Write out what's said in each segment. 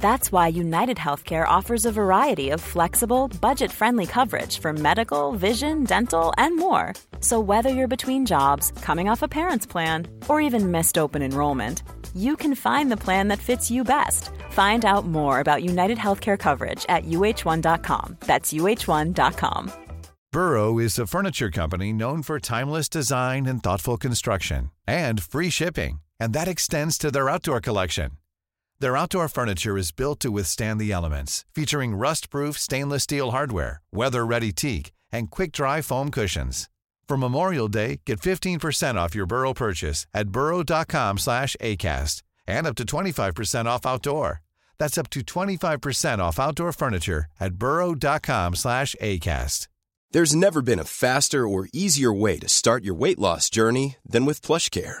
That's why United Healthcare offers a variety of flexible, budget friendly coverage for medical, vision, dental, and more. So, whether you're between jobs, coming off a parent's plan, or even missed open enrollment, you can find the plan that fits you best. Find out more about United Healthcare coverage at uh1.com. That's uh1.com. Burrow is a furniture company known for timeless design and thoughtful construction and free shipping, and that extends to their outdoor collection. Their outdoor furniture is built to withstand the elements, featuring rust-proof stainless steel hardware, weather-ready teak, and quick-dry foam cushions. For Memorial Day, get 15% off your Burrow purchase at burrow.com slash ACAST and up to 25% off outdoor. That's up to 25% off outdoor furniture at burrow.com slash ACAST. There's never been a faster or easier way to start your weight loss journey than with PlushCare.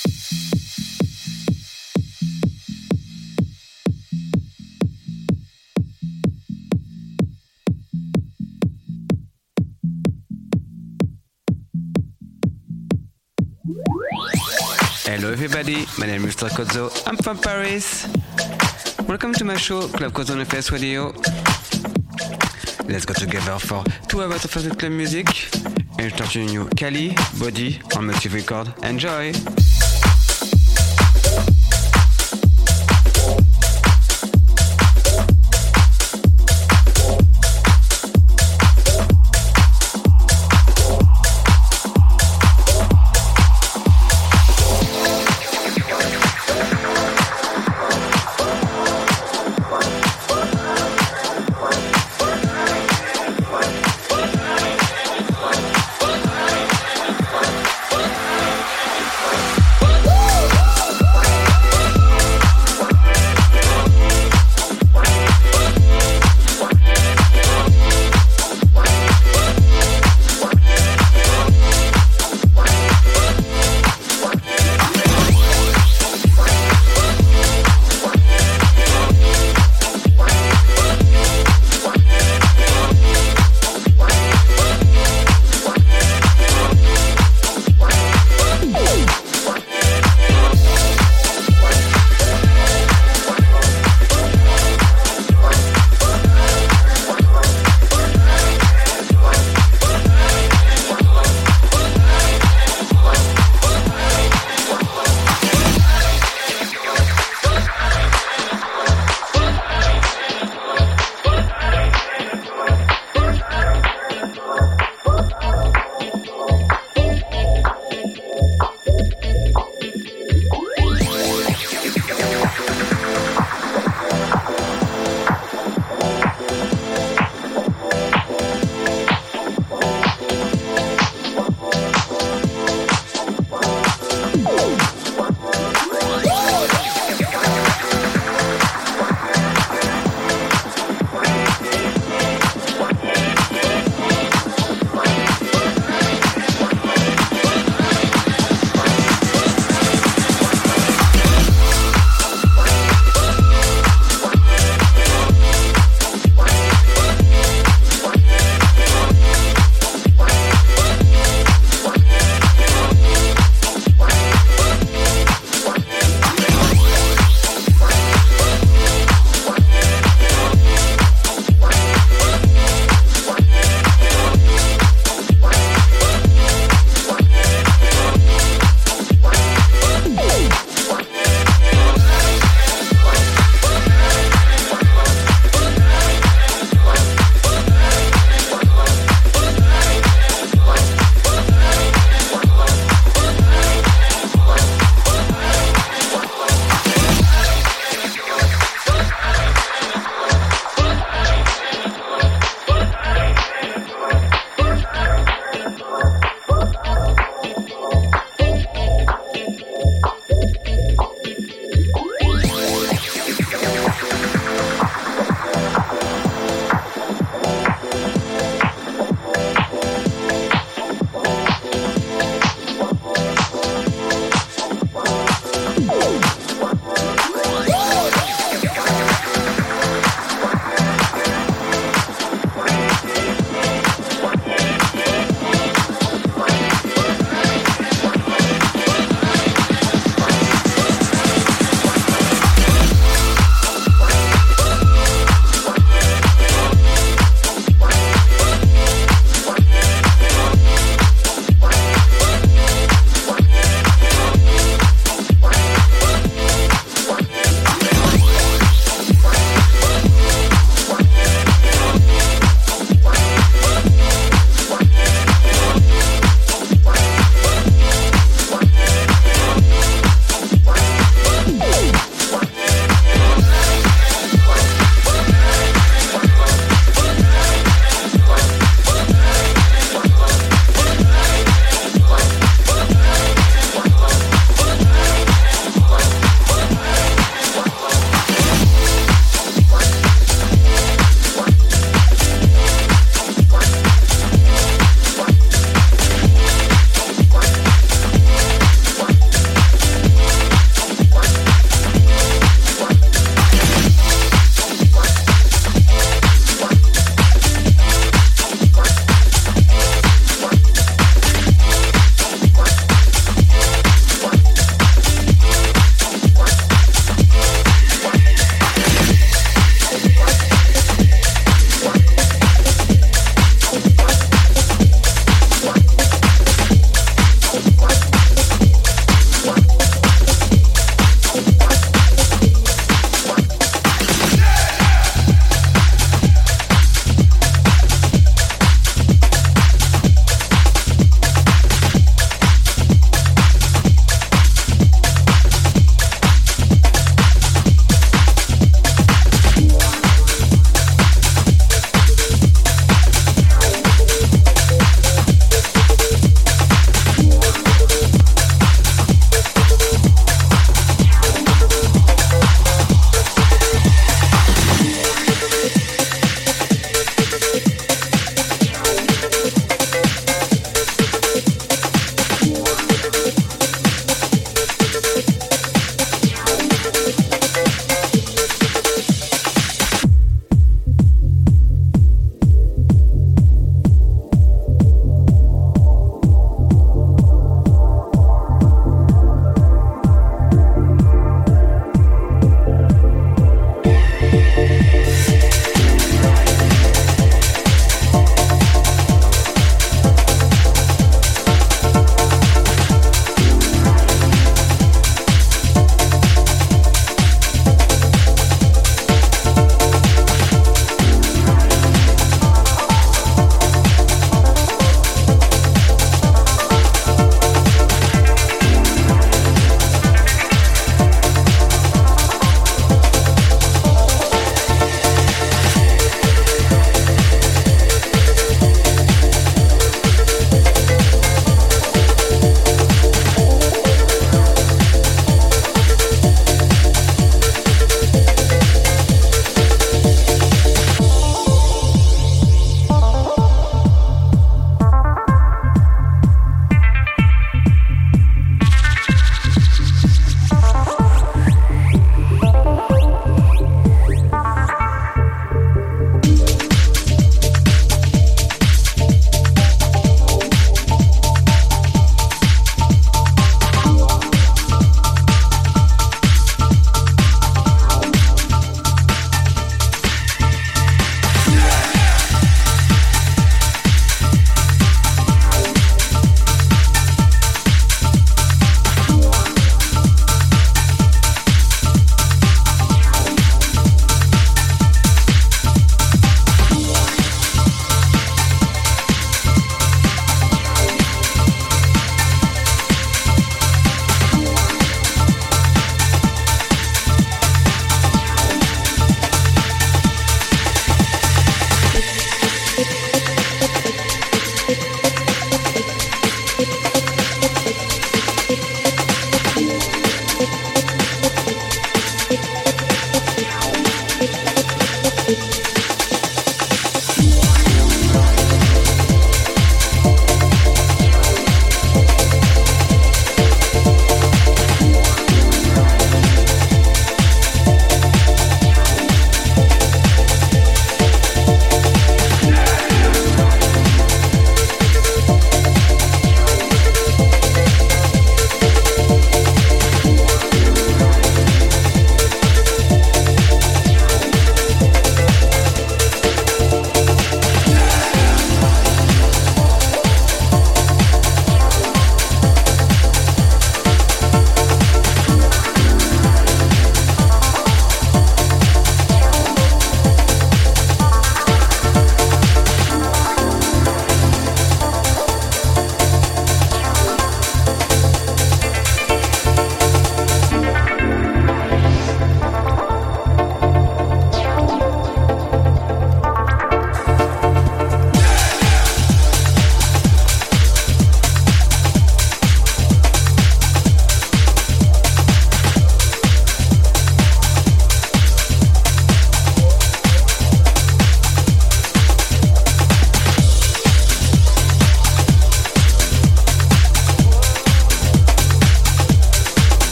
Hello everybody, my name is Mr. Kozo. I'm from Paris. Welcome to my show, Club Kozo FS Radio. Let's go together for two hours of Club music. Introducing you Kali, Body on Motive Record. Enjoy!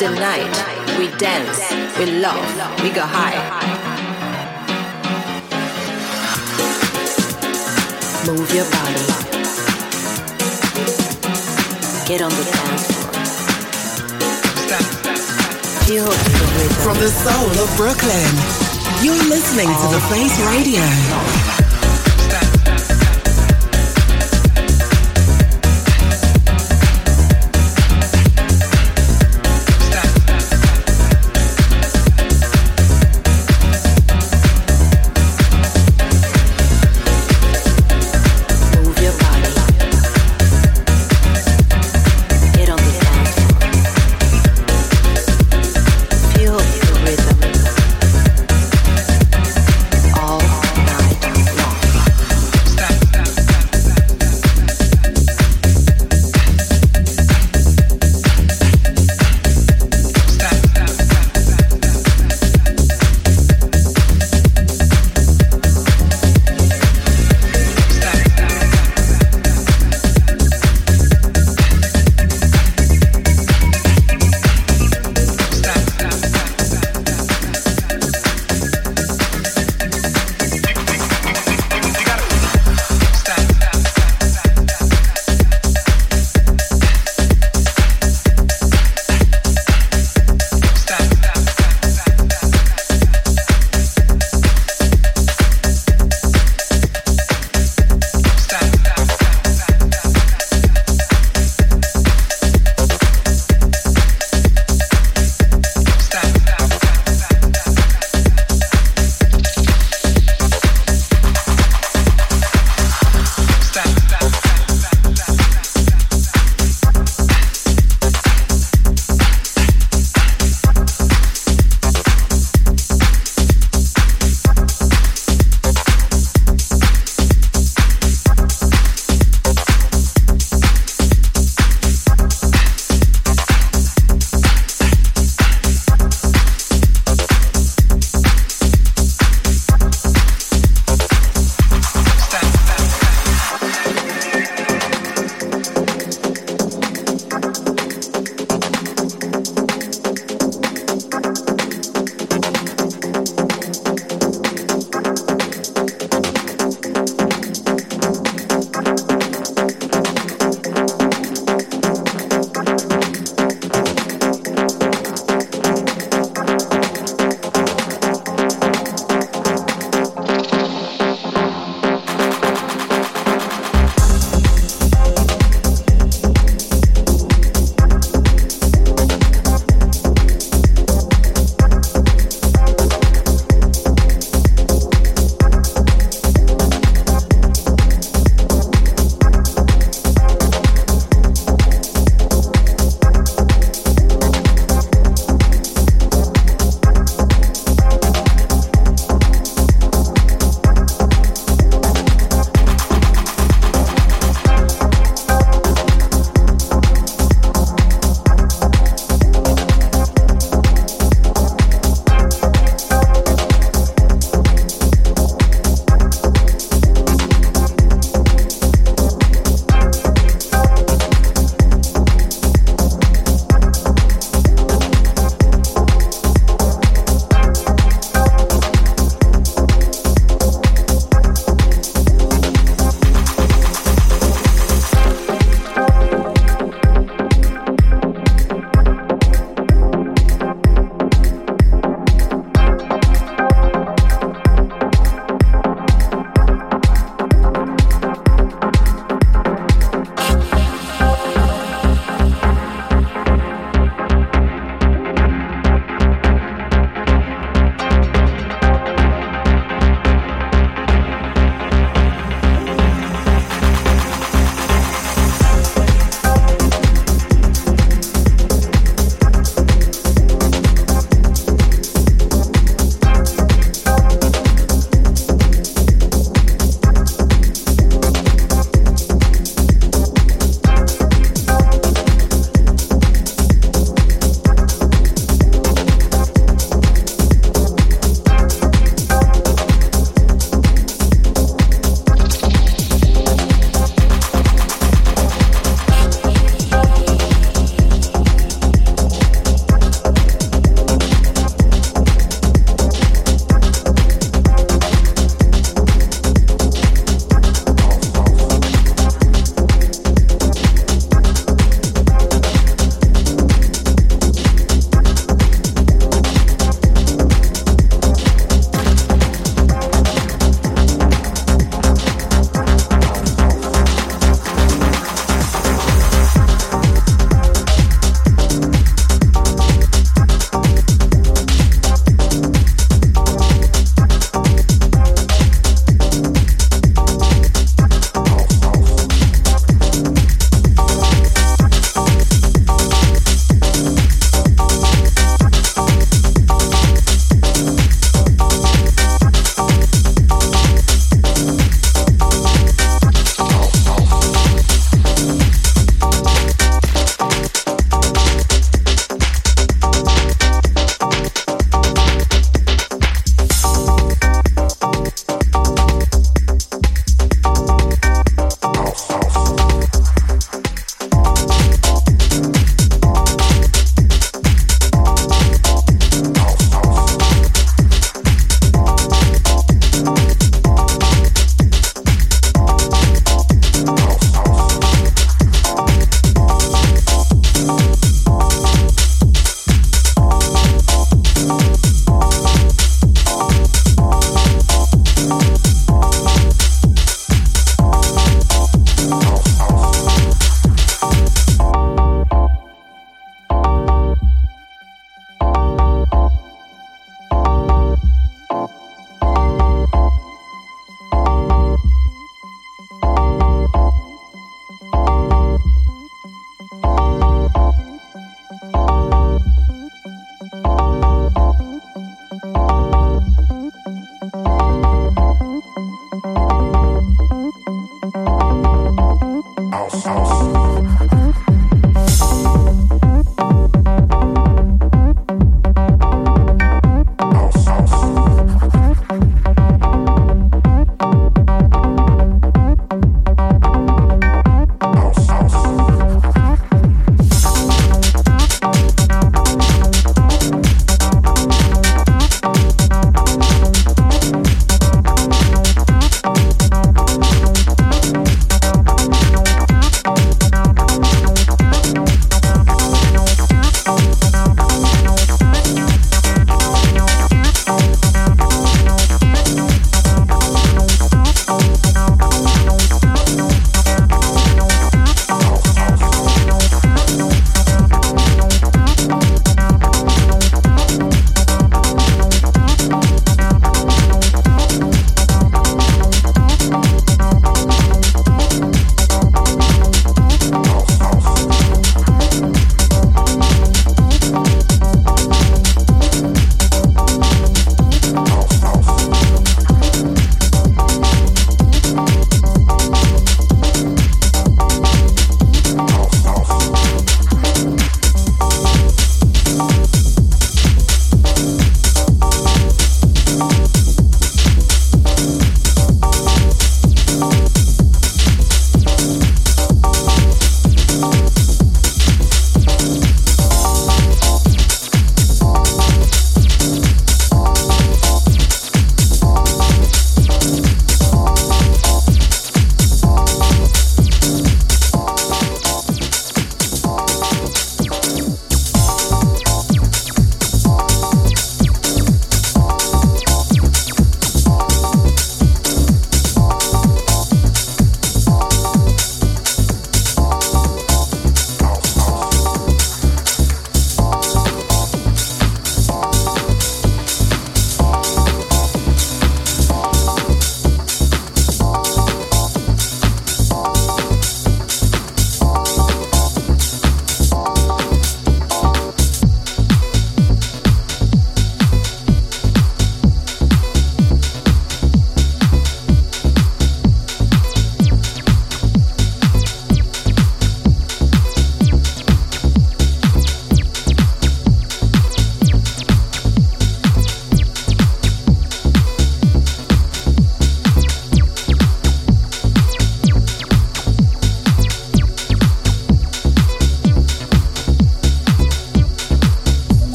Tonight.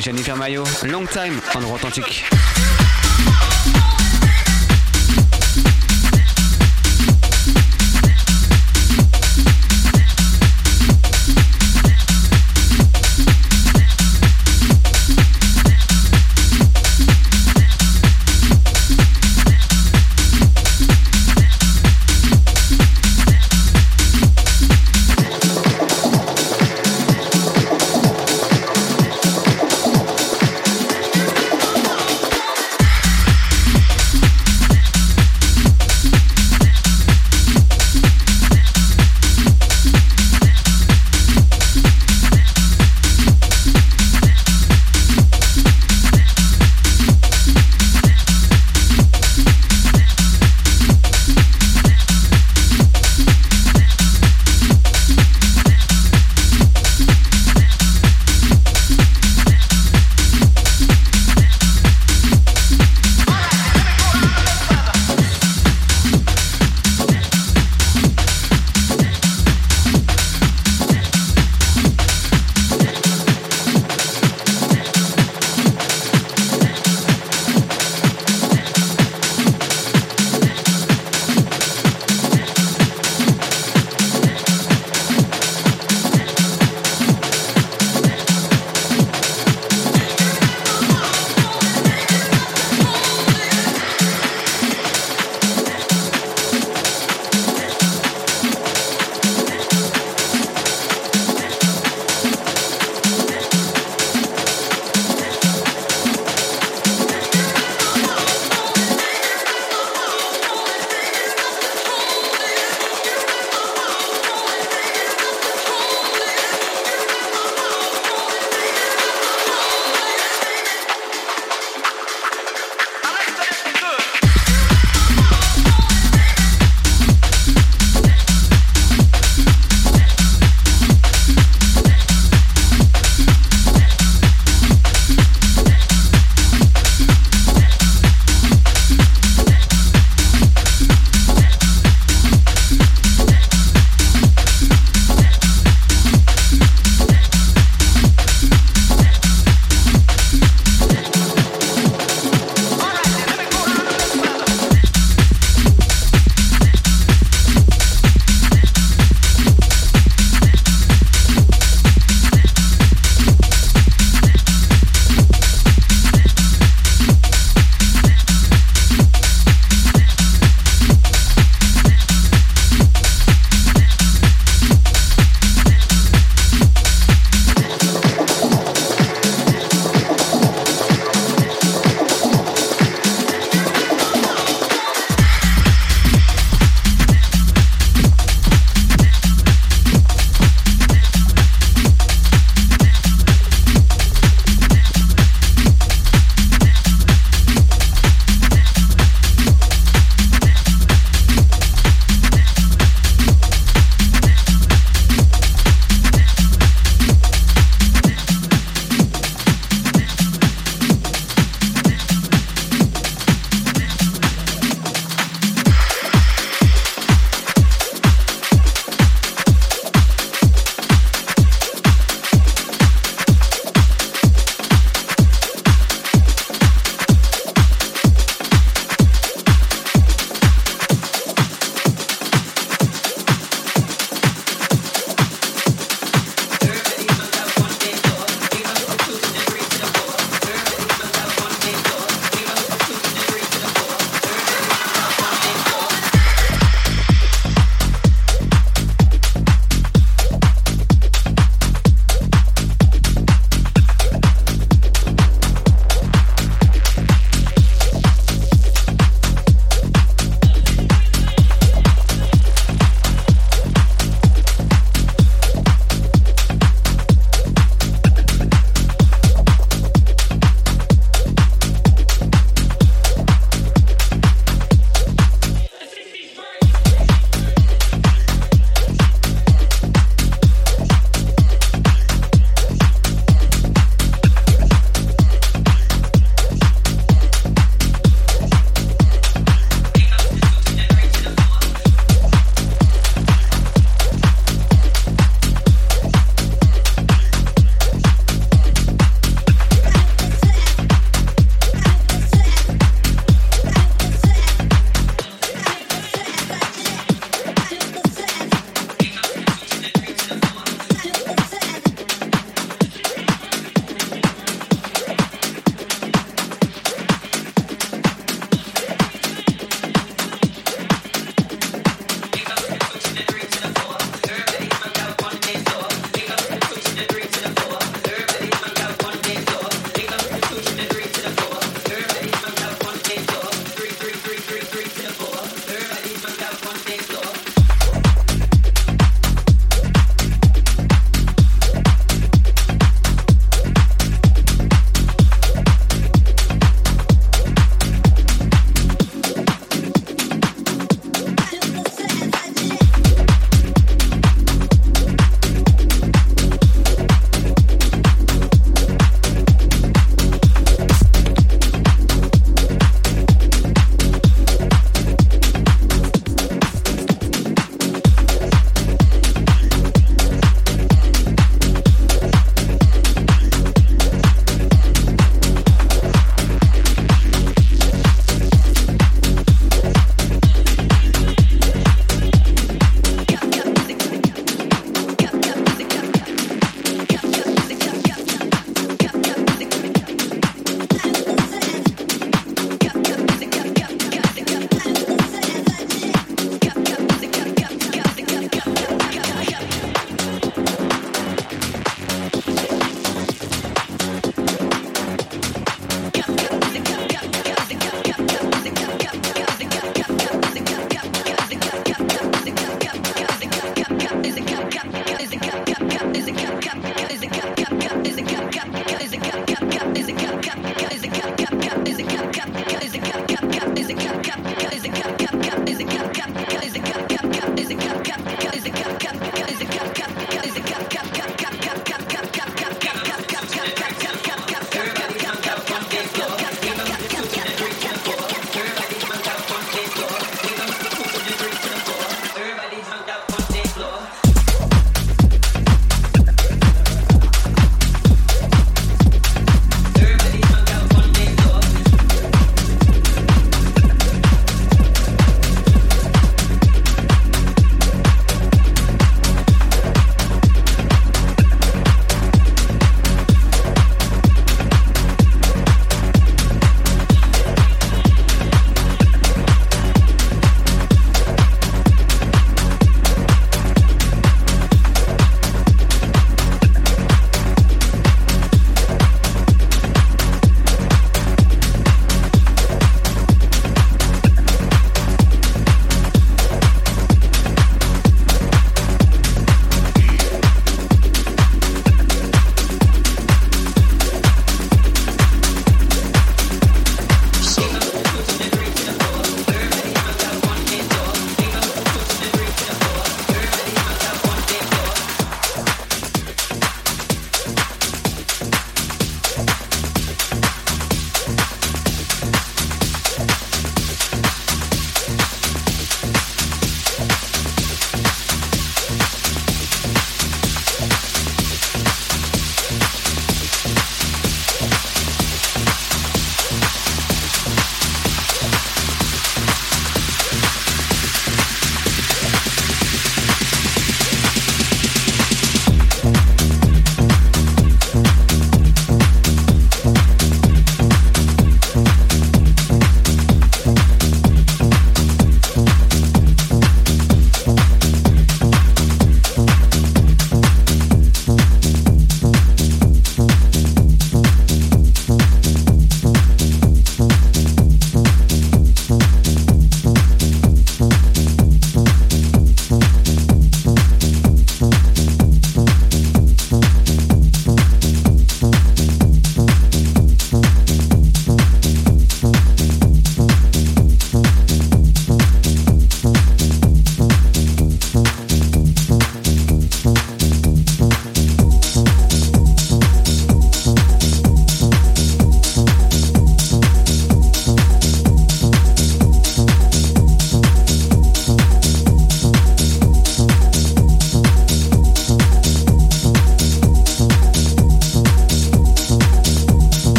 Jennifer Mayo, Long Time en Atlantique.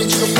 that you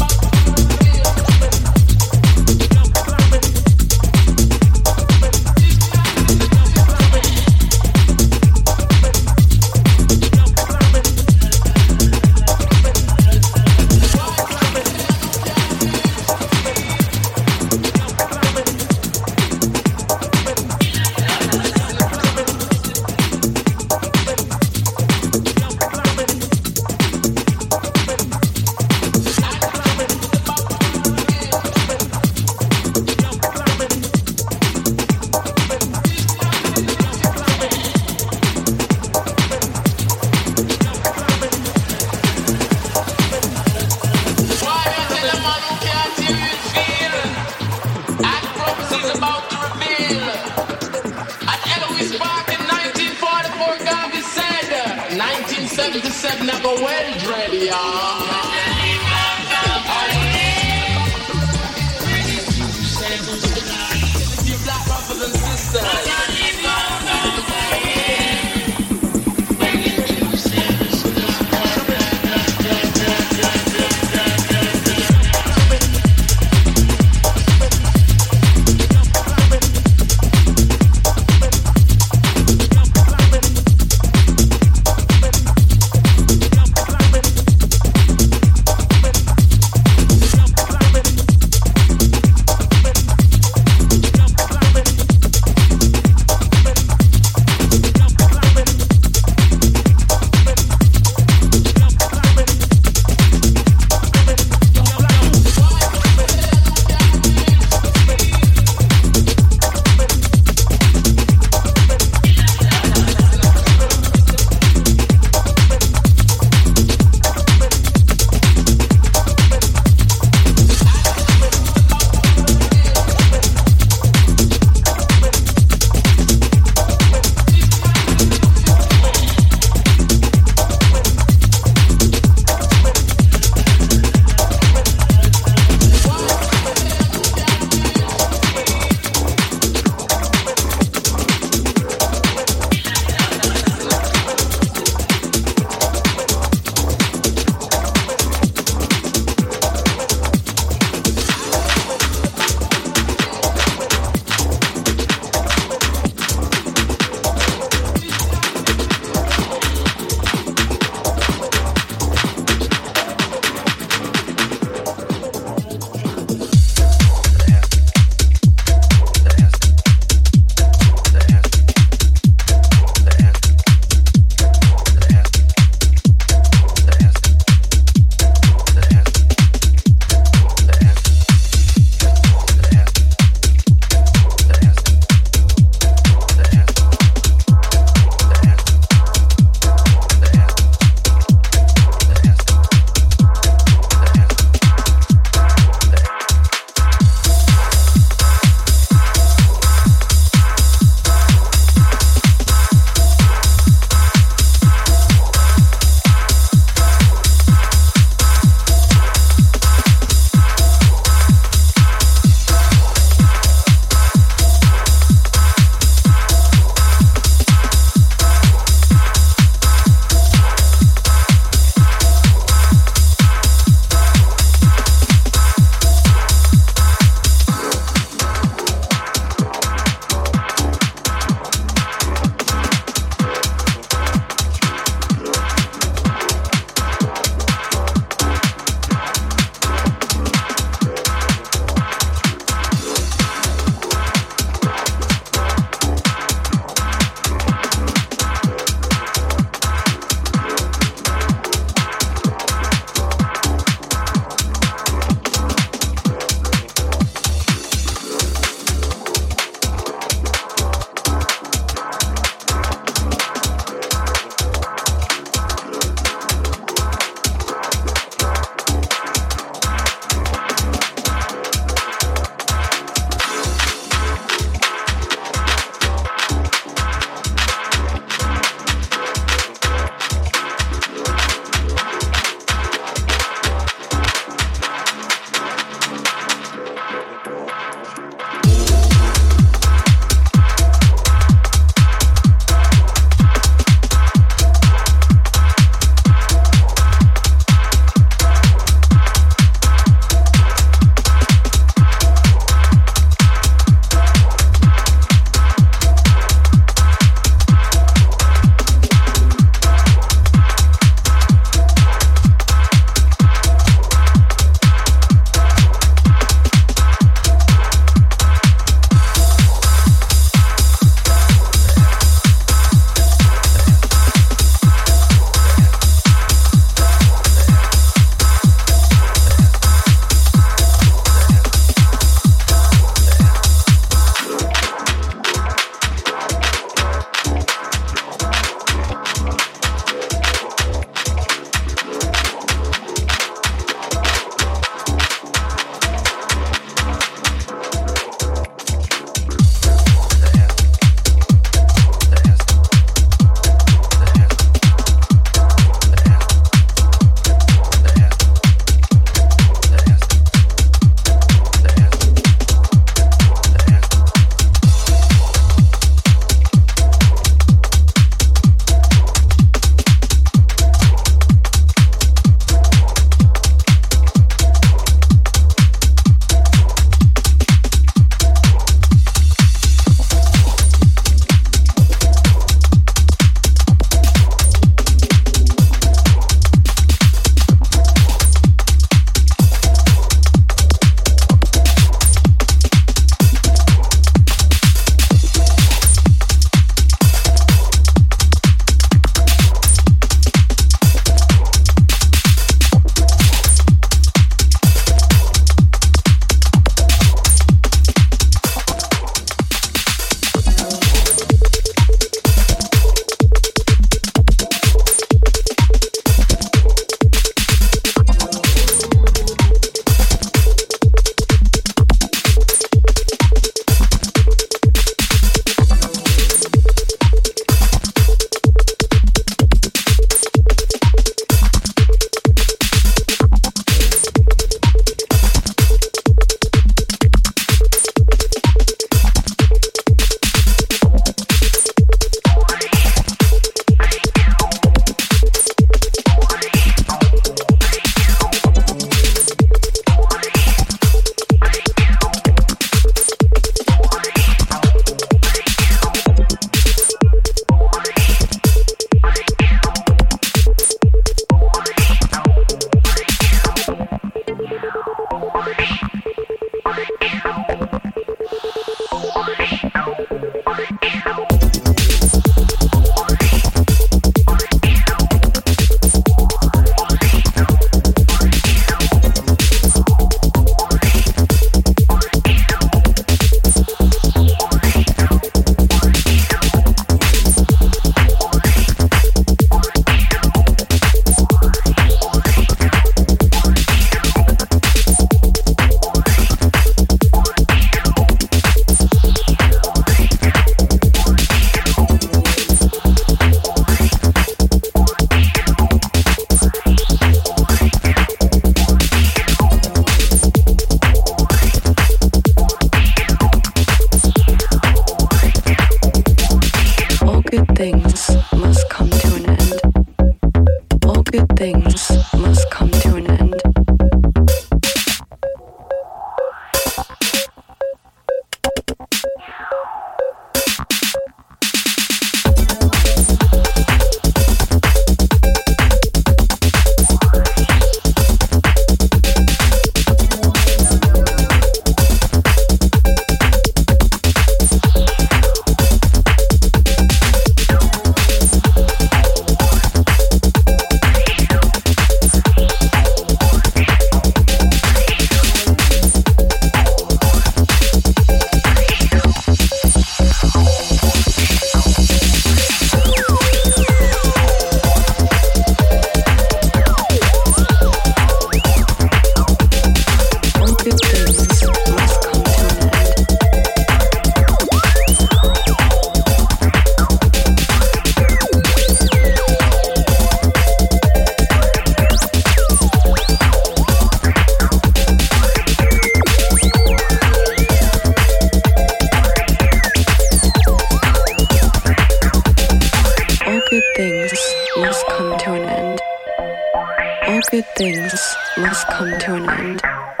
Things must come to an end.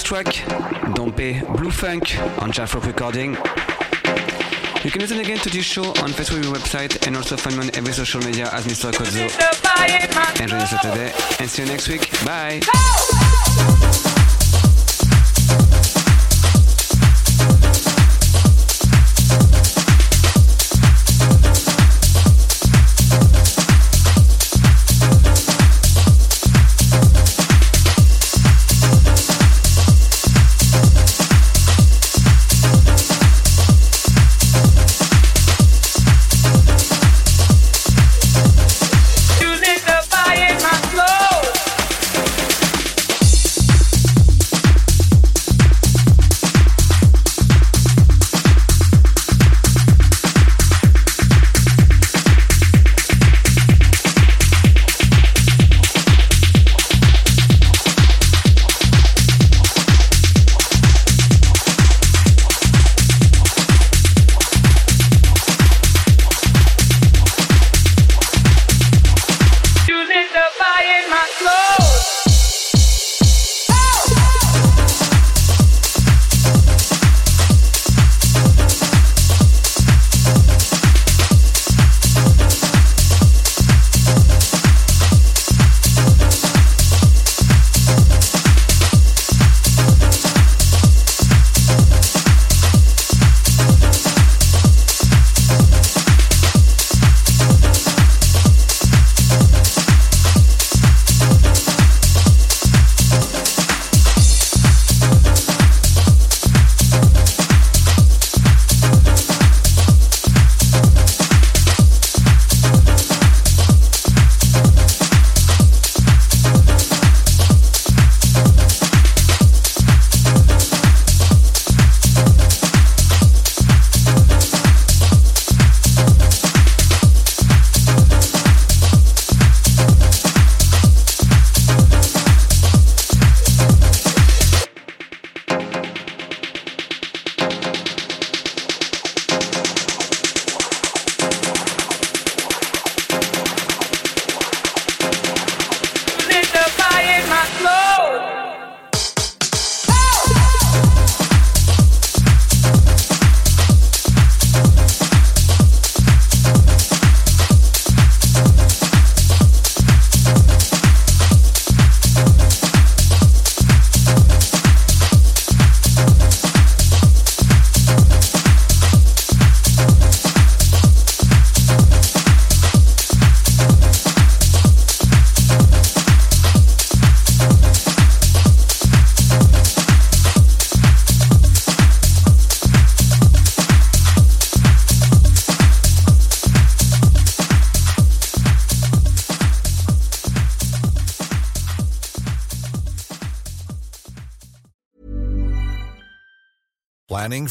Track, Dompe Blue Funk on Jafrock Recording. You can listen again to this show on Facebook website and also find me on every social media as Mr. Kozo. Enjoy your Saturday and see you next week. Bye!